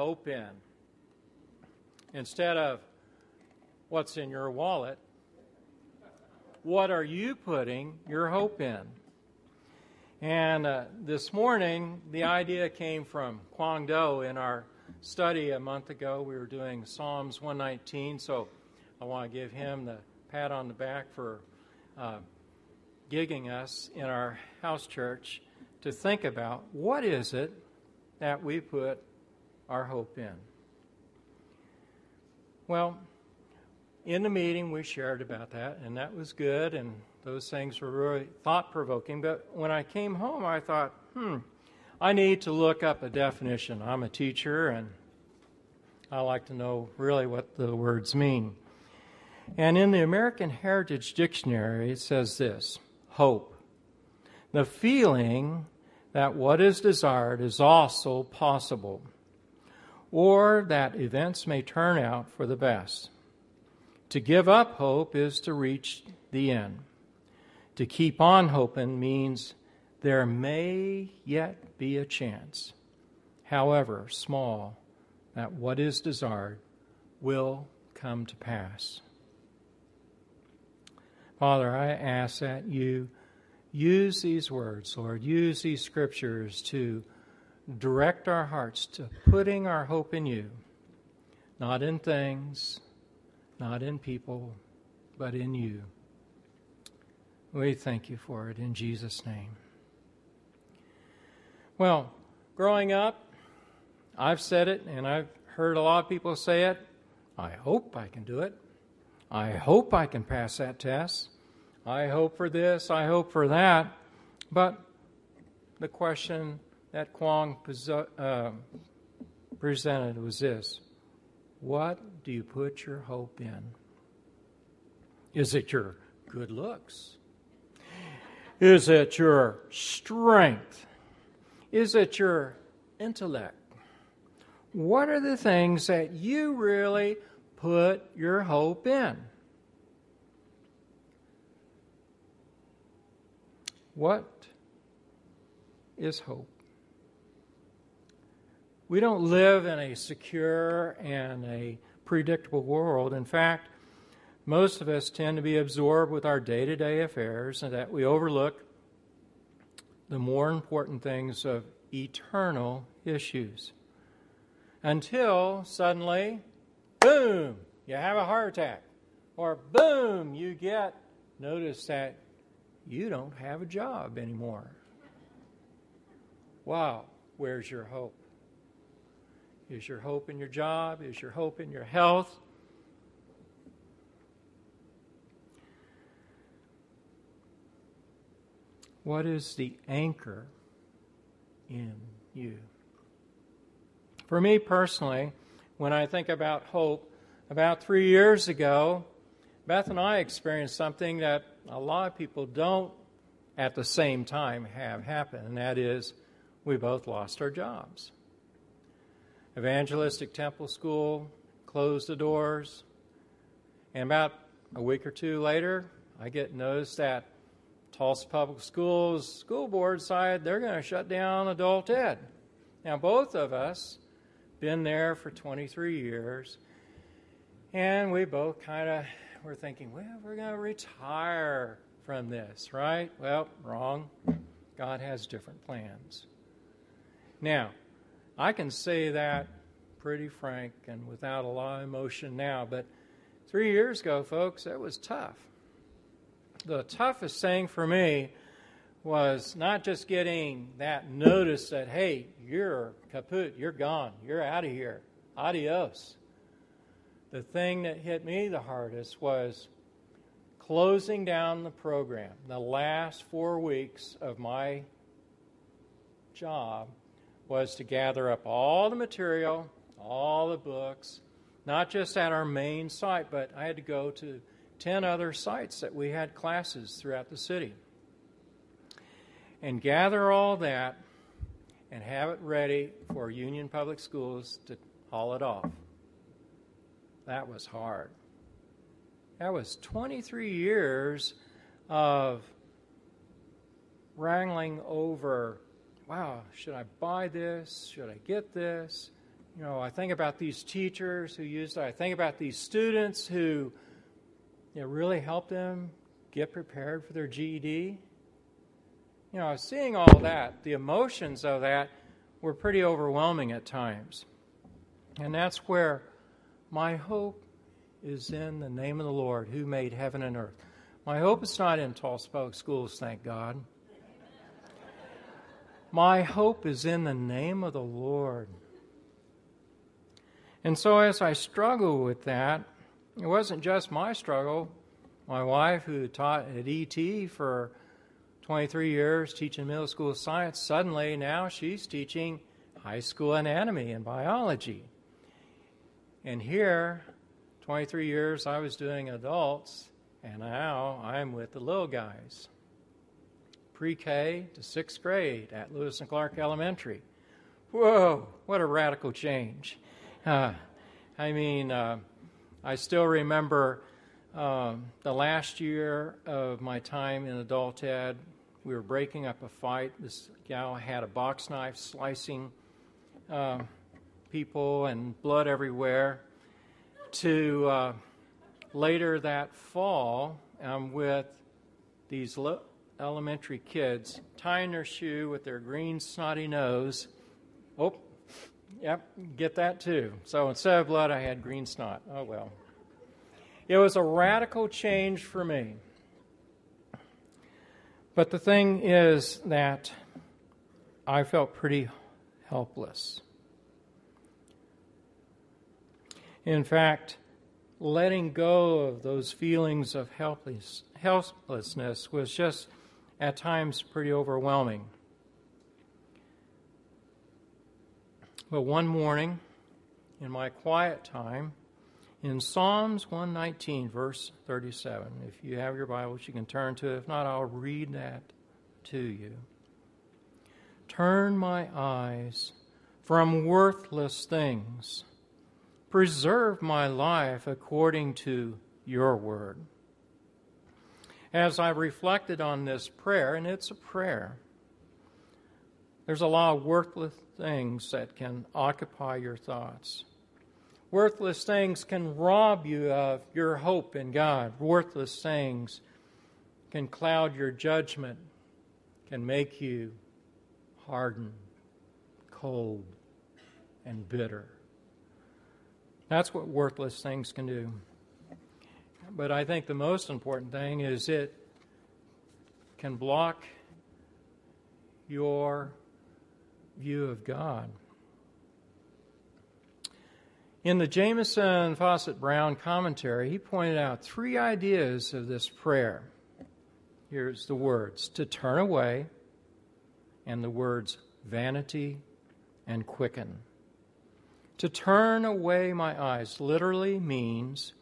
hope in? Instead of what's in your wallet, what are you putting your hope in? And uh, this morning, the idea came from Kwang Do in our study a month ago. We were doing Psalms 119, so I want to give him the pat on the back for uh, gigging us in our house church to think about what is it that we put our hope in. Well, in the meeting, we shared about that, and that was good, and those things were really thought provoking. But when I came home, I thought, hmm, I need to look up a definition. I'm a teacher, and I like to know really what the words mean. And in the American Heritage Dictionary, it says this hope. The feeling that what is desired is also possible, or that events may turn out for the best. To give up hope is to reach the end. To keep on hoping means there may yet be a chance, however small, that what is desired will come to pass. Father, I ask that you use these words, Lord, use these scriptures to direct our hearts to putting our hope in you, not in things, not in people, but in you. We thank you for it in Jesus' name. Well, growing up, I've said it and I've heard a lot of people say it. I hope I can do it. I hope I can pass that test. I hope for this. I hope for that. But the question that Kwang uh, presented was this What do you put your hope in? Is it your good looks? Is it your strength? Is it your intellect? What are the things that you really put your hope in? What is hope? We don't live in a secure and a predictable world. In fact, most of us tend to be absorbed with our day to day affairs and that we overlook the more important things of eternal issues. Until suddenly, boom, you have a heart attack. Or boom, you get notice that you don't have a job anymore. Wow, where's your hope? Is your hope in your job? Is your hope in your health? What is the anchor in you? For me personally, when I think about hope, about three years ago, Beth and I experienced something that a lot of people don't at the same time have happen, and that is we both lost our jobs. Evangelistic Temple School closed the doors, and about a week or two later, I get notice that Tulsa Public Schools school board side they're going to shut down adult ed. Now both of us been there for 23 years, and we both kind of were thinking, well, we're going to retire from this, right? Well, wrong. God has different plans. Now, I can say that pretty frank and without a lot of emotion now, but three years ago, folks, that was tough. The toughest thing for me was not just getting that notice that, hey, you're kaput, you're gone, you're out of here, adios. The thing that hit me the hardest was closing down the program. The last four weeks of my job was to gather up all the material, all the books, not just at our main site, but I had to go to 10 other sites that we had classes throughout the city. And gather all that and have it ready for Union Public Schools to haul it off. That was hard. That was 23 years of wrangling over wow, should I buy this? Should I get this? You know, I think about these teachers who use it. I think about these students who you know, really help them get prepared for their GED. You know, seeing all that, the emotions of that were pretty overwhelming at times. And that's where my hope is in the name of the Lord who made heaven and earth. My hope is not in Tulsa Public Schools, thank God. My hope is in the name of the Lord. And so, as I struggle with that, it wasn't just my struggle. My wife, who taught at ET for 23 years, teaching middle school science, suddenly now she's teaching high school anatomy and biology. And here, 23 years, I was doing adults, and now I'm with the little guys. Pre K to sixth grade at Lewis and Clark Elementary. Whoa, what a radical change. Uh, I mean, uh, I still remember um, the last year of my time in adult ed. We were breaking up a fight. This gal had a box knife slicing uh, people and blood everywhere. To uh, later that fall, I'm with these lo- elementary kids tying their shoe with their green snotty nose. Oh, Yep, get that too. So instead of blood, I had green snot. Oh well. It was a radical change for me. But the thing is that I felt pretty helpless. In fact, letting go of those feelings of helpless, helplessness was just at times pretty overwhelming. But one morning, in my quiet time, in Psalms 119, verse 37, if you have your Bibles, you can turn to it. If not, I'll read that to you. Turn my eyes from worthless things. Preserve my life according to your word. As I reflected on this prayer, and it's a prayer, there's a lot of worthless things that can occupy your thoughts. Worthless things can rob you of your hope in God. Worthless things can cloud your judgment, can make you hardened, cold, and bitter. That's what worthless things can do. But I think the most important thing is it can block your view of God. In the Jamieson Fausset Brown commentary, he pointed out three ideas of this prayer. Here's the words to turn away, and the words vanity and quicken. To turn away my eyes literally means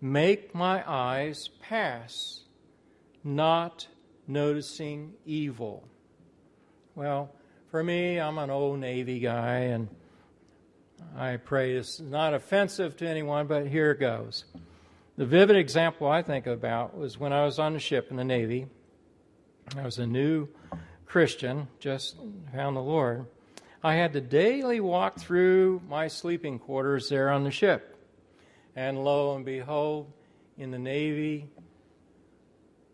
make my eyes pass, not noticing evil. Well, for me, I'm an old Navy guy, and I pray it's not offensive to anyone, but here it goes. The vivid example I think about was when I was on the ship in the Navy. I was a new Christian, just found the Lord. I had to daily walk through my sleeping quarters there on the ship. And lo and behold, in the Navy,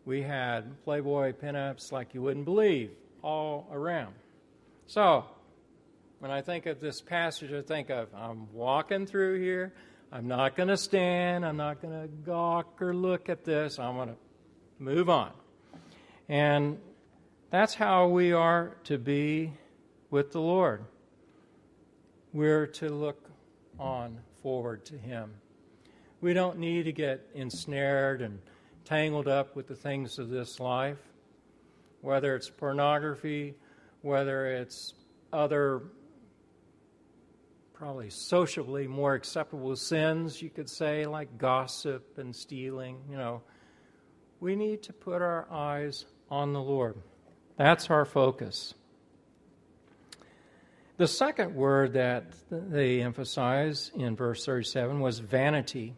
we had Playboy pinups like you wouldn't believe all around. So, when I think of this passage, I think of I'm walking through here. I'm not going to stand. I'm not going to gawk or look at this. I'm going to move on. And that's how we are to be with the Lord. We're to look on forward to Him. We don't need to get ensnared and tangled up with the things of this life, whether it's pornography whether it's other probably socially more acceptable sins, you could say, like gossip and stealing, you know, we need to put our eyes on the Lord. That's our focus. The second word that they emphasize in verse 37 was vanity,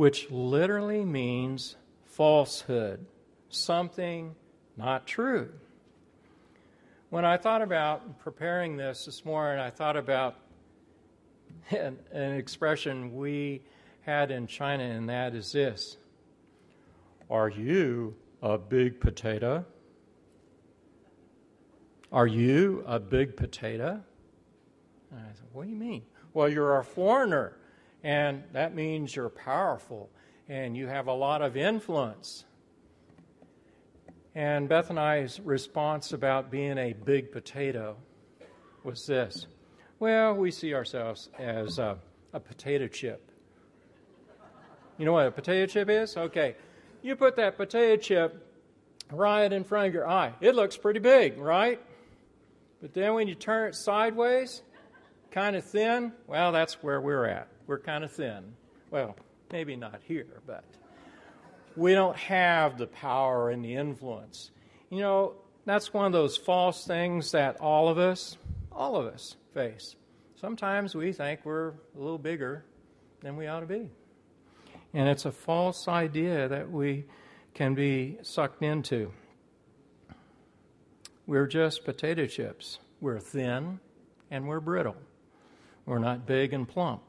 which literally means falsehood, something not true when I thought about preparing this this morning, I thought about an, an expression we had in China, and that is this Are you a big potato? Are you a big potato? And I said, What do you mean? Well, you're a foreigner, and that means you're powerful and you have a lot of influence. And Beth and I's response about being a big potato was this Well, we see ourselves as a, a potato chip. You know what a potato chip is? Okay. You put that potato chip right in front of your eye. It looks pretty big, right? But then when you turn it sideways, kind of thin, well, that's where we're at. We're kind of thin. Well, maybe not here, but we don't have the power and the influence. You know, that's one of those false things that all of us, all of us face. Sometimes we think we're a little bigger than we ought to be. And it's a false idea that we can be sucked into. We're just potato chips. We're thin and we're brittle. We're not big and plump.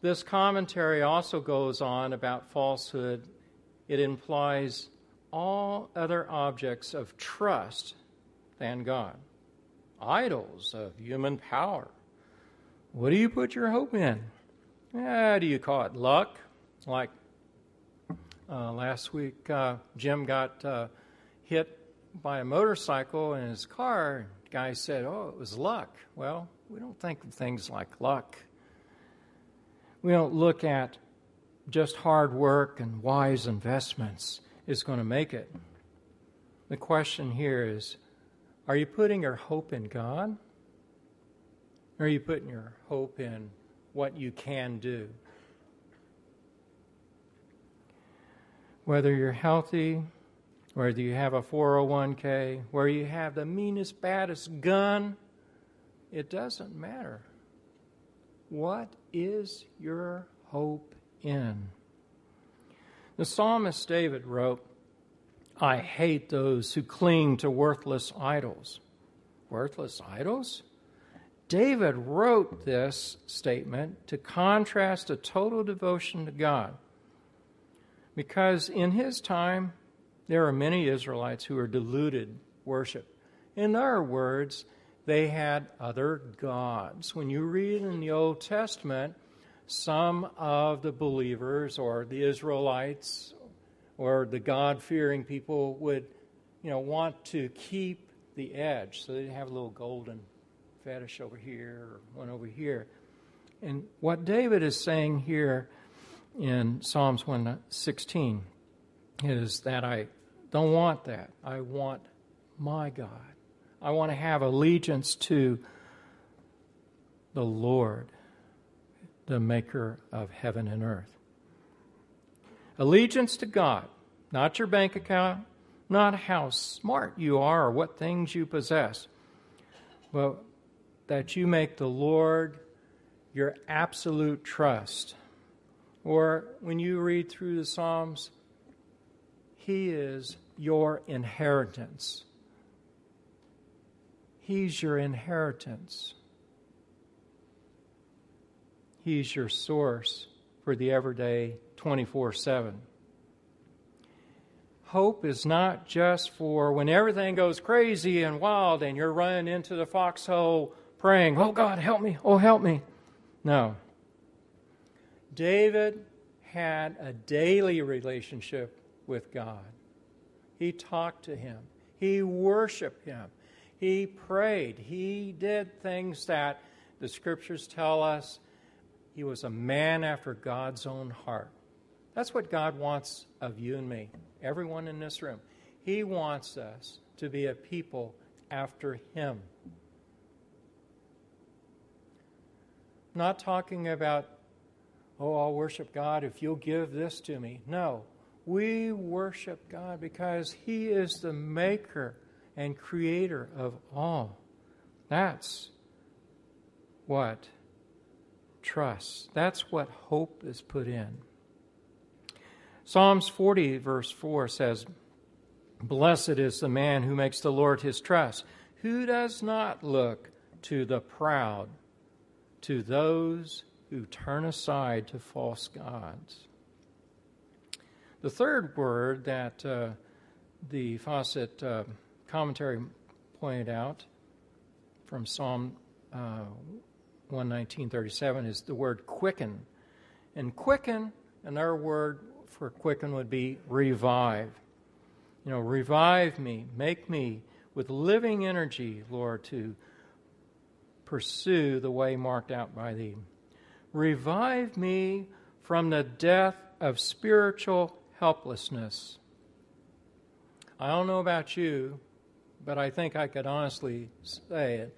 This commentary also goes on about falsehood. It implies all other objects of trust than God, idols of human power. What do you put your hope in? Eh, do you call it luck? Like uh, last week, uh, Jim got uh, hit by a motorcycle in his car. The guy said, Oh, it was luck. Well, we don't think of things like luck. We don't look at just hard work and wise investments is going to make it. The question here is are you putting your hope in God? Or are you putting your hope in what you can do? Whether you're healthy, whether you have a 401k, where you have the meanest, baddest gun, it doesn't matter. What is your hope in? The psalmist David wrote, I hate those who cling to worthless idols. Worthless idols? David wrote this statement to contrast a total devotion to God. Because in his time, there are many Israelites who are deluded worship. In other words, they had other gods. When you read in the Old Testament, some of the believers or the Israelites or the God fearing people would, you know, want to keep the edge. So they'd have a little golden fetish over here or one over here. And what David is saying here in Psalms 116 is that I don't want that. I want my God. I want to have allegiance to the Lord, the maker of heaven and earth. Allegiance to God, not your bank account, not how smart you are or what things you possess, but that you make the Lord your absolute trust. Or when you read through the Psalms, He is your inheritance. He's your inheritance. He's your source for the everyday 24 7. Hope is not just for when everything goes crazy and wild and you're running into the foxhole praying, Oh God, help me, oh help me. No. David had a daily relationship with God. He talked to him, he worshiped him, he prayed. He did things that the scriptures tell us he was a man after God's own heart. That's what God wants of you and me, everyone in this room. He wants us to be a people after Him. Not talking about, oh, I'll worship God if you'll give this to me. No, we worship God because He is the maker and creator of all. That's what trust, that's what hope is put in. Psalms 40, verse 4 says, Blessed is the man who makes the Lord his trust, who does not look to the proud, to those who turn aside to false gods. The third word that uh, the Fausset uh, commentary pointed out from Psalm uh, 119.37 is the word quicken. And quicken, another word for quicken would be revive. You know, revive me, make me with living energy, Lord, to pursue the way marked out by thee. Revive me from the death of spiritual helplessness. I don't know about you, but I think I could honestly say it.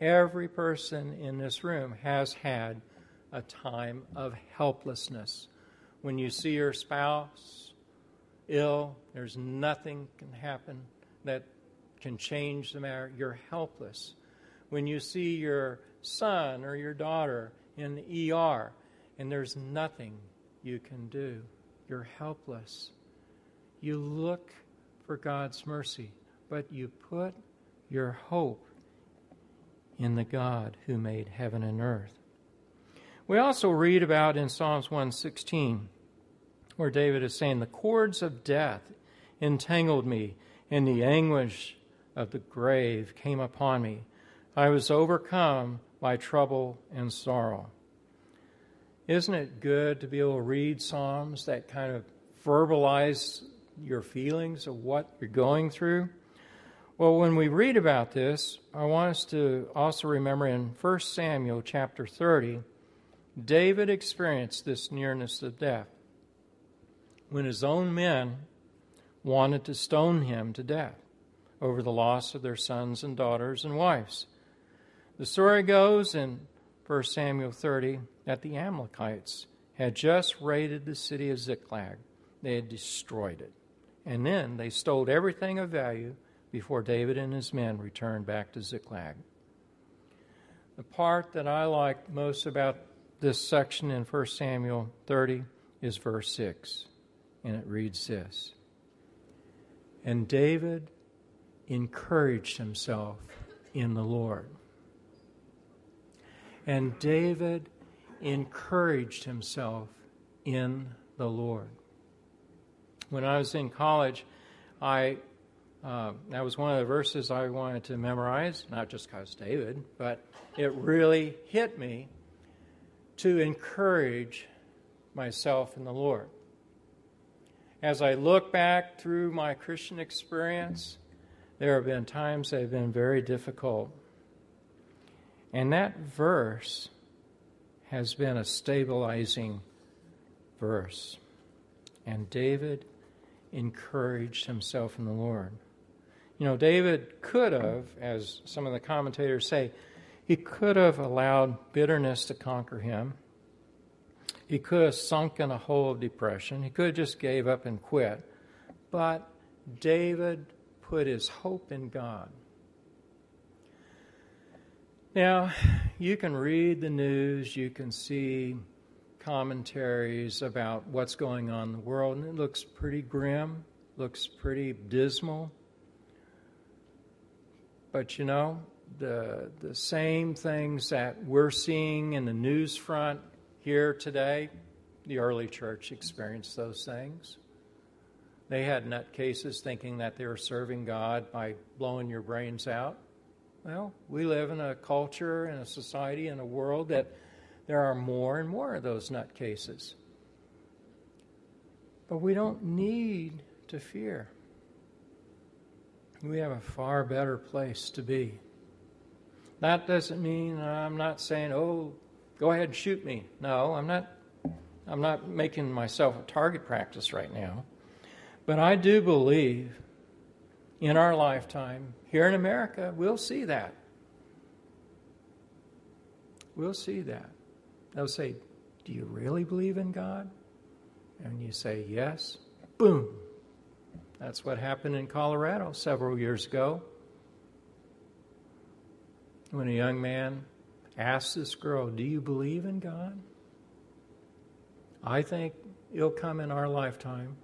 Every person in this room has had a time of helplessness. When you see your spouse ill, there's nothing can happen that can change the matter. You're helpless. When you see your son or your daughter in the ER and there's nothing you can do, you're helpless. You look for God's mercy, but you put your hope in the God who made heaven and earth. We also read about in Psalms 116 where David is saying, The cords of death entangled me, and the anguish of the grave came upon me. I was overcome by trouble and sorrow. Isn't it good to be able to read Psalms that kind of verbalize your feelings of what you're going through? Well, when we read about this, I want us to also remember in 1 Samuel chapter 30, David experienced this nearness of death when his own men wanted to stone him to death over the loss of their sons and daughters and wives. The story goes in 1 Samuel 30 that the Amalekites had just raided the city of Ziklag. They had destroyed it. And then they stole everything of value before David and his men returned back to Ziklag. The part that I like most about this section in 1 Samuel 30 is verse 6, and it reads this And David encouraged himself in the Lord. And David encouraged himself in the Lord. When I was in college, I uh, that was one of the verses I wanted to memorize, not just because David, but it really hit me to encourage myself in the Lord. As I look back through my Christian experience, there have been times that have been very difficult. And that verse has been a stabilizing verse. And David encouraged himself in the Lord. You know, David could have, as some of the commentators say, he could have allowed bitterness to conquer him. He could have sunk in a hole of depression. He could have just gave up and quit. But David put his hope in God. Now, you can read the news, you can see commentaries about what's going on in the world, and it looks pretty grim, looks pretty dismal. But you know, the, the same things that we're seeing in the news front here today, the early church experienced those things. They had nutcases thinking that they were serving God by blowing your brains out. Well, we live in a culture and a society and a world that there are more and more of those nutcases. But we don't need to fear. We have a far better place to be. That doesn't mean I'm not saying, "Oh, go ahead and shoot me." No, I'm not I'm not making myself a target practice right now. But I do believe in our lifetime, here in America, we'll see that. We'll see that. They'll say, Do you really believe in God? And you say, Yes. Boom. That's what happened in Colorado several years ago. When a young man asked this girl, Do you believe in God? I think it'll come in our lifetime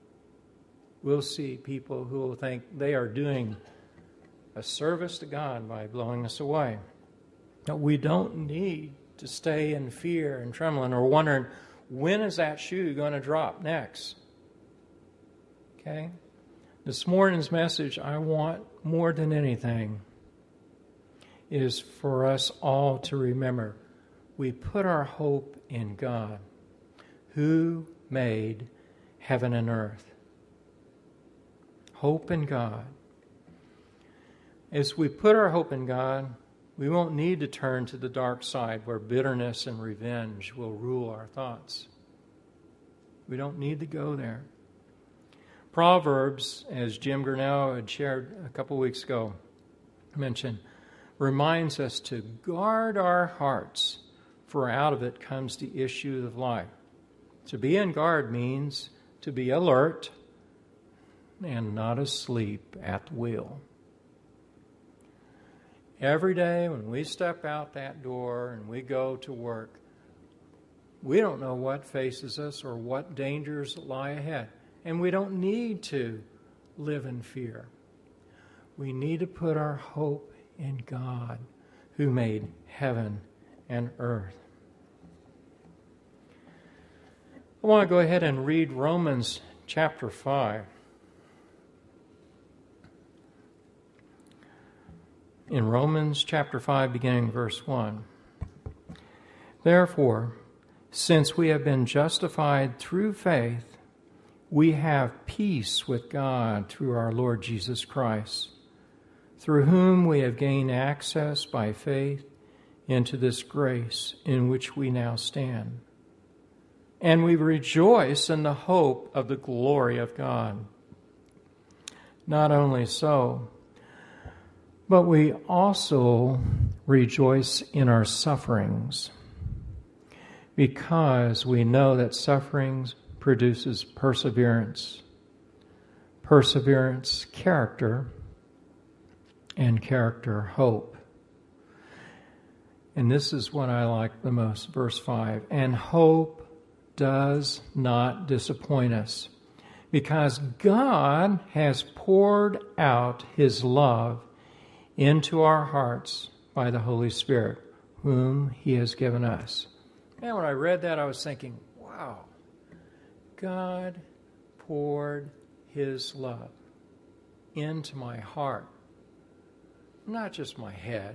we'll see people who will think they are doing a service to God by blowing us away. But we don't need to stay in fear and trembling or wondering when is that shoe going to drop next. Okay? This morning's message, I want more than anything, is for us all to remember we put our hope in God, who made heaven and earth. Hope in God. As we put our hope in God, we won't need to turn to the dark side where bitterness and revenge will rule our thoughts. We don't need to go there. Proverbs, as Jim Gurnell had shared a couple weeks ago, mentioned, reminds us to guard our hearts, for out of it comes the issue of life. To be in guard means to be alert and not asleep at the wheel. Every day when we step out that door and we go to work, we don't know what faces us or what dangers lie ahead. And we don't need to live in fear. We need to put our hope in God who made heaven and earth. I want to go ahead and read Romans chapter 5. In Romans chapter 5, beginning verse 1. Therefore, since we have been justified through faith, we have peace with God through our Lord Jesus Christ, through whom we have gained access by faith into this grace in which we now stand. And we rejoice in the hope of the glory of God. Not only so, but we also rejoice in our sufferings because we know that sufferings produces perseverance. Perseverance, character, and character, hope. And this is what I like the most, verse 5. And hope does not disappoint us because God has poured out his love into our hearts by the Holy Spirit, whom He has given us. And when I read that, I was thinking, wow, God poured His love into my heart, not just my head.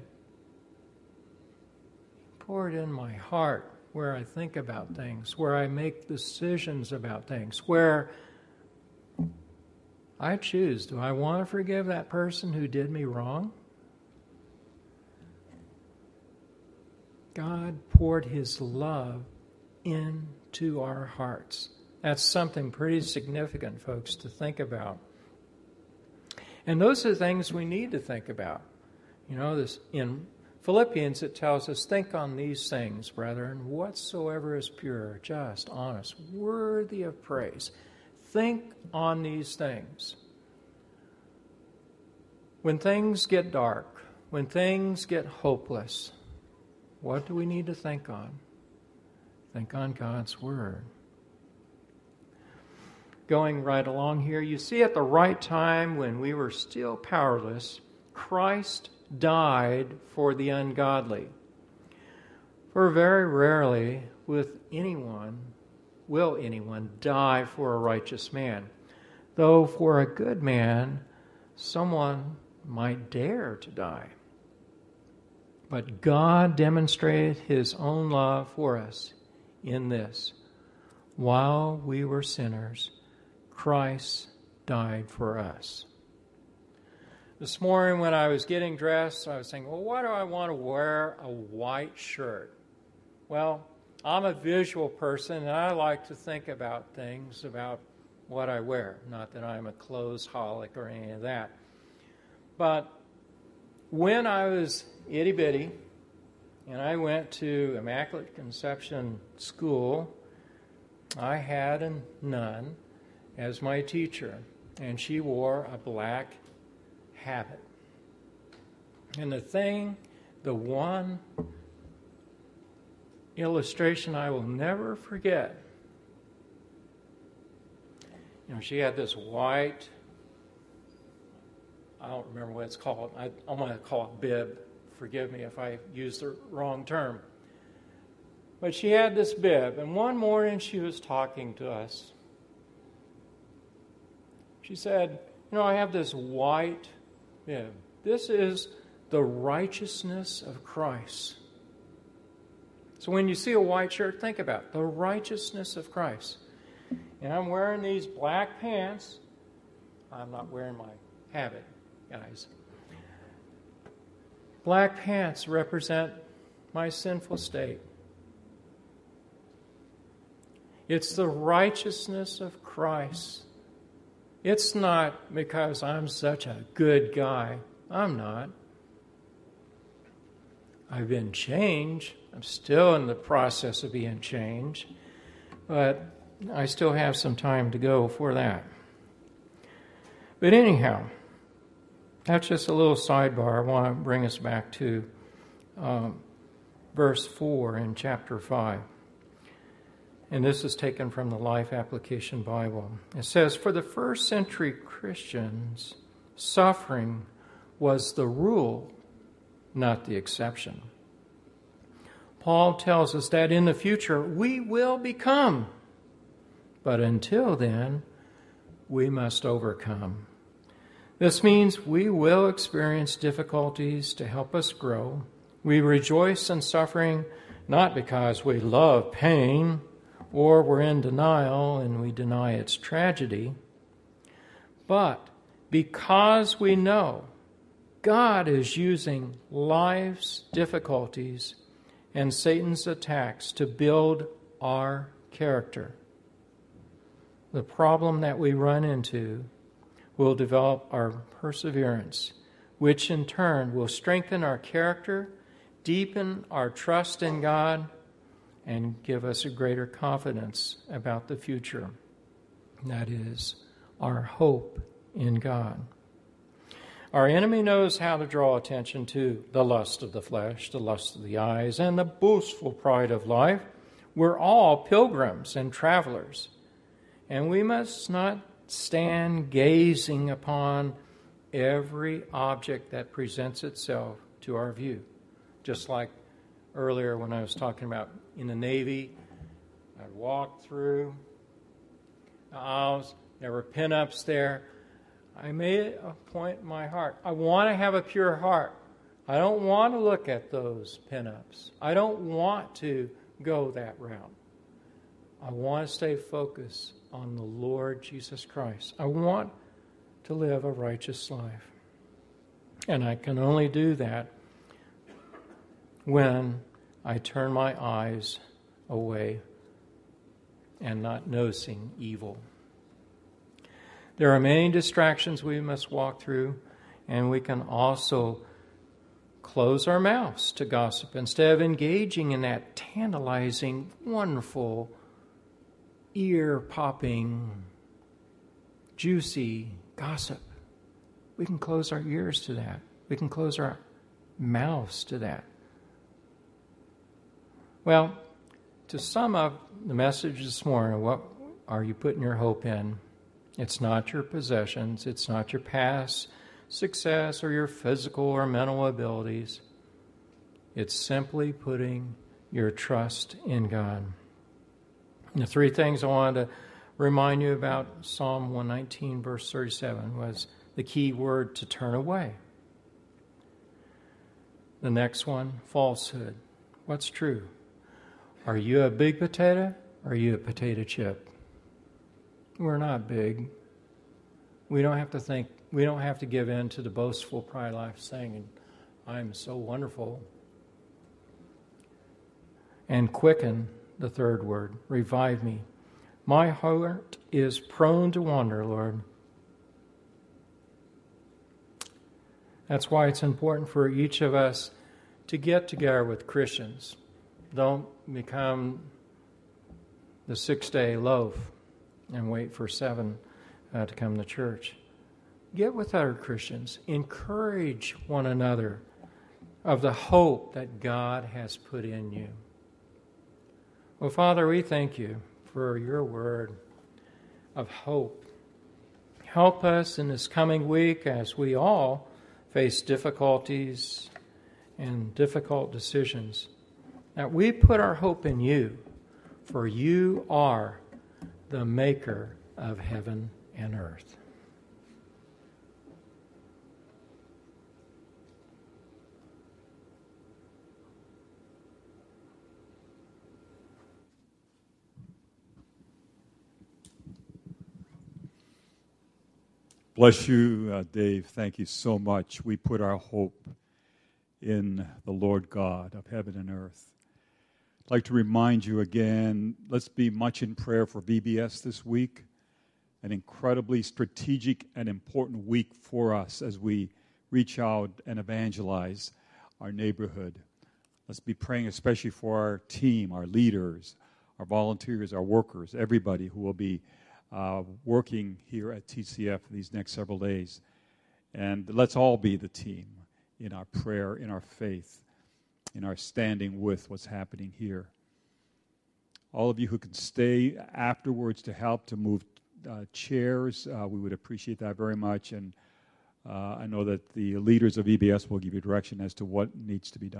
He poured in my heart where I think about things, where I make decisions about things, where I choose do I want to forgive that person who did me wrong? God poured his love into our hearts. That's something pretty significant, folks, to think about. And those are things we need to think about. You know, this in Philippians it tells us, think on these things, brethren, whatsoever is pure, just, honest, worthy of praise. Think on these things. When things get dark, when things get hopeless, what do we need to think on? Think on God's Word. Going right along here, you see at the right time when we were still powerless, Christ died for the ungodly. For very rarely with anyone will anyone die for a righteous man, though for a good man someone might dare to die. But God demonstrated his own love for us in this. While we were sinners, Christ died for us. This morning, when I was getting dressed, I was saying, well, why do I want to wear a white shirt? Well, I'm a visual person and I like to think about things, about what I wear. Not that I'm a clothes holic or any of that. But when I was itty bitty, and I went to Immaculate Conception School. I had a nun as my teacher, and she wore a black habit. And the thing, the one illustration I will never forget, you know, she had this white I don't remember what it's called. I, I'm going to call it bib. Forgive me if I use the wrong term. But she had this bib, and one morning she was talking to us. She said, You know, I have this white bib. This is the righteousness of Christ. So when you see a white shirt, think about the righteousness of Christ. And I'm wearing these black pants. I'm not wearing my habit, guys. Black pants represent my sinful state. It's the righteousness of Christ. It's not because I'm such a good guy. I'm not. I've been changed. I'm still in the process of being changed, but I still have some time to go for that. But anyhow, that's just a little sidebar. I want to bring us back to um, verse 4 in chapter 5. And this is taken from the Life Application Bible. It says, For the first century Christians, suffering was the rule, not the exception. Paul tells us that in the future we will become, but until then, we must overcome. This means we will experience difficulties to help us grow. We rejoice in suffering not because we love pain or we're in denial and we deny its tragedy, but because we know God is using life's difficulties and Satan's attacks to build our character. The problem that we run into will develop our perseverance, which in turn will strengthen our character, deepen our trust in God and give us a greater confidence about the future. That is, our hope in God. Our enemy knows how to draw attention to the lust of the flesh, the lust of the eyes, and the boastful pride of life. We're all pilgrims and travelers, and we must not stand gazing upon every object that presents itself to our view, just like earlier when I was talking about in the Navy. I'd walk through the aisles, there were pinups there. I made a point in my heart. I want to have a pure heart. I don't want to look at those pinups. I don't want to go that route. I want to stay focused on the Lord Jesus Christ. I want to live a righteous life. And I can only do that when I turn my eyes away and not noticing evil. There are many distractions we must walk through, and we can also close our mouths to gossip instead of engaging in that tantalizing, wonderful, ear popping, juicy gossip. We can close our ears to that. We can close our mouths to that. Well, to sum up the message this morning, what are you putting your hope in? It's not your possessions, it's not your past success or your physical or mental abilities. It's simply putting your trust in God. The three things I wanted to remind you about Psalm 119, verse 37, was the key word to turn away. The next one, falsehood. What's true? Are you a big potato or are you a potato chip? We're not big. We don't have to think, we don't have to give in to the boastful pride life saying, I'm so wonderful. And quicken, the third word, revive me. My heart is prone to wander, Lord. That's why it's important for each of us to get together with Christians don't become the six day loaf and wait for seven uh, to come to church. Get with other Christians, encourage one another of the hope that God has put in you. Well, Father, we thank you for your word of hope. help us in this coming week as we all face difficulties and difficult decisions. That we put our hope in you, for you are the maker of heaven and earth. Bless you, uh, Dave. Thank you so much. We put our hope in the Lord God of heaven and earth. I'd like to remind you again let's be much in prayer for VBS this week. An incredibly strategic and important week for us as we reach out and evangelize our neighborhood. Let's be praying especially for our team, our leaders, our volunteers, our workers, everybody who will be uh, working here at TCF these next several days. And let's all be the team in our prayer, in our faith, in our standing with what's happening here. All of you who can stay afterwards to help to move uh, chairs, uh, we would appreciate that very much. And uh, I know that the leaders of VBS will give you direction as to what needs to be done.